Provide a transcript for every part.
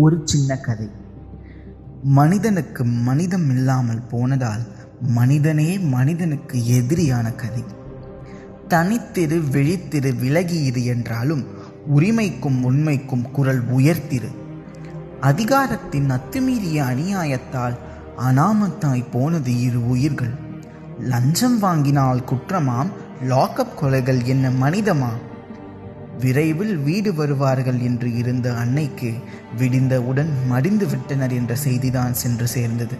ஒரு சின்ன கதை. மனிதனுக்கு மனிதம் இல்லாமல் போனதால் மனிதனே மனிதனுக்கு எதிரியான கதை. தனித்திரு விழித்திரு விலகியிரு என்றாலும் உரிமைக்கும் உண்மைக்கும் குரல் உயர்த்திரு. அதிகாரத்தின் அத்துமீறிய அநியாயத்தால் அனாமத்தாய் போனது இரு உயிர்கள். லஞ்சம் வாங்கினால் குற்றமாம் லாக்அப் கொலைகள் என்ன மனிதமா விரைவில் வீடு வருவார்கள் என்று இருந்த அன்னைக்கு விடிந்தவுடன் மடிந்து விட்டனர் என்ற செய்திதான் சென்று சேர்ந்தது.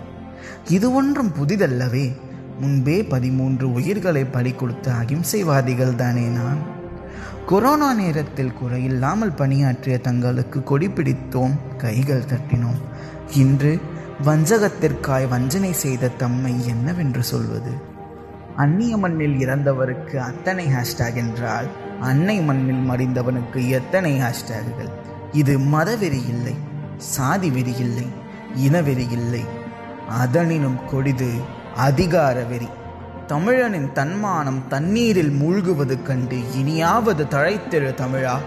இது ஒன்றும் புதிதல்லவே. முன்பே பதிமூன்று உயிர்களை பலி கொடுத்த அகிம்சைவாதிகள் தானே நான். கொரோனா நேரத்தில் குறையில்லாமல் பணியாற்றிய தங்களுக்கு கொடி பிடித்தோம் கைகள் தட்டினோம். இன்று வஞ்சகத்திற்காய் வஞ்சனை செய்த தம்மை என்னவென்று சொல்வது? அந்நிய மண்ணில் இறந்தவருக்கு அத்தனை ஹேஷ்டாக் என்றால் அன்னை மண்ணில் மடிந்தவனுக்கு எத்தனை ஹேஷ்டேகுகள் இது மதவெறி இல்லை சாதி வெறி இல்லை இனவெறி இல்லை. அதனினும் கொடிது அதிகார வெறி. தமிழனின் தன்மானம் தண்ணீரில் மூழ்குவது கண்டு இனியாவது தழைத்திரு தமிழா.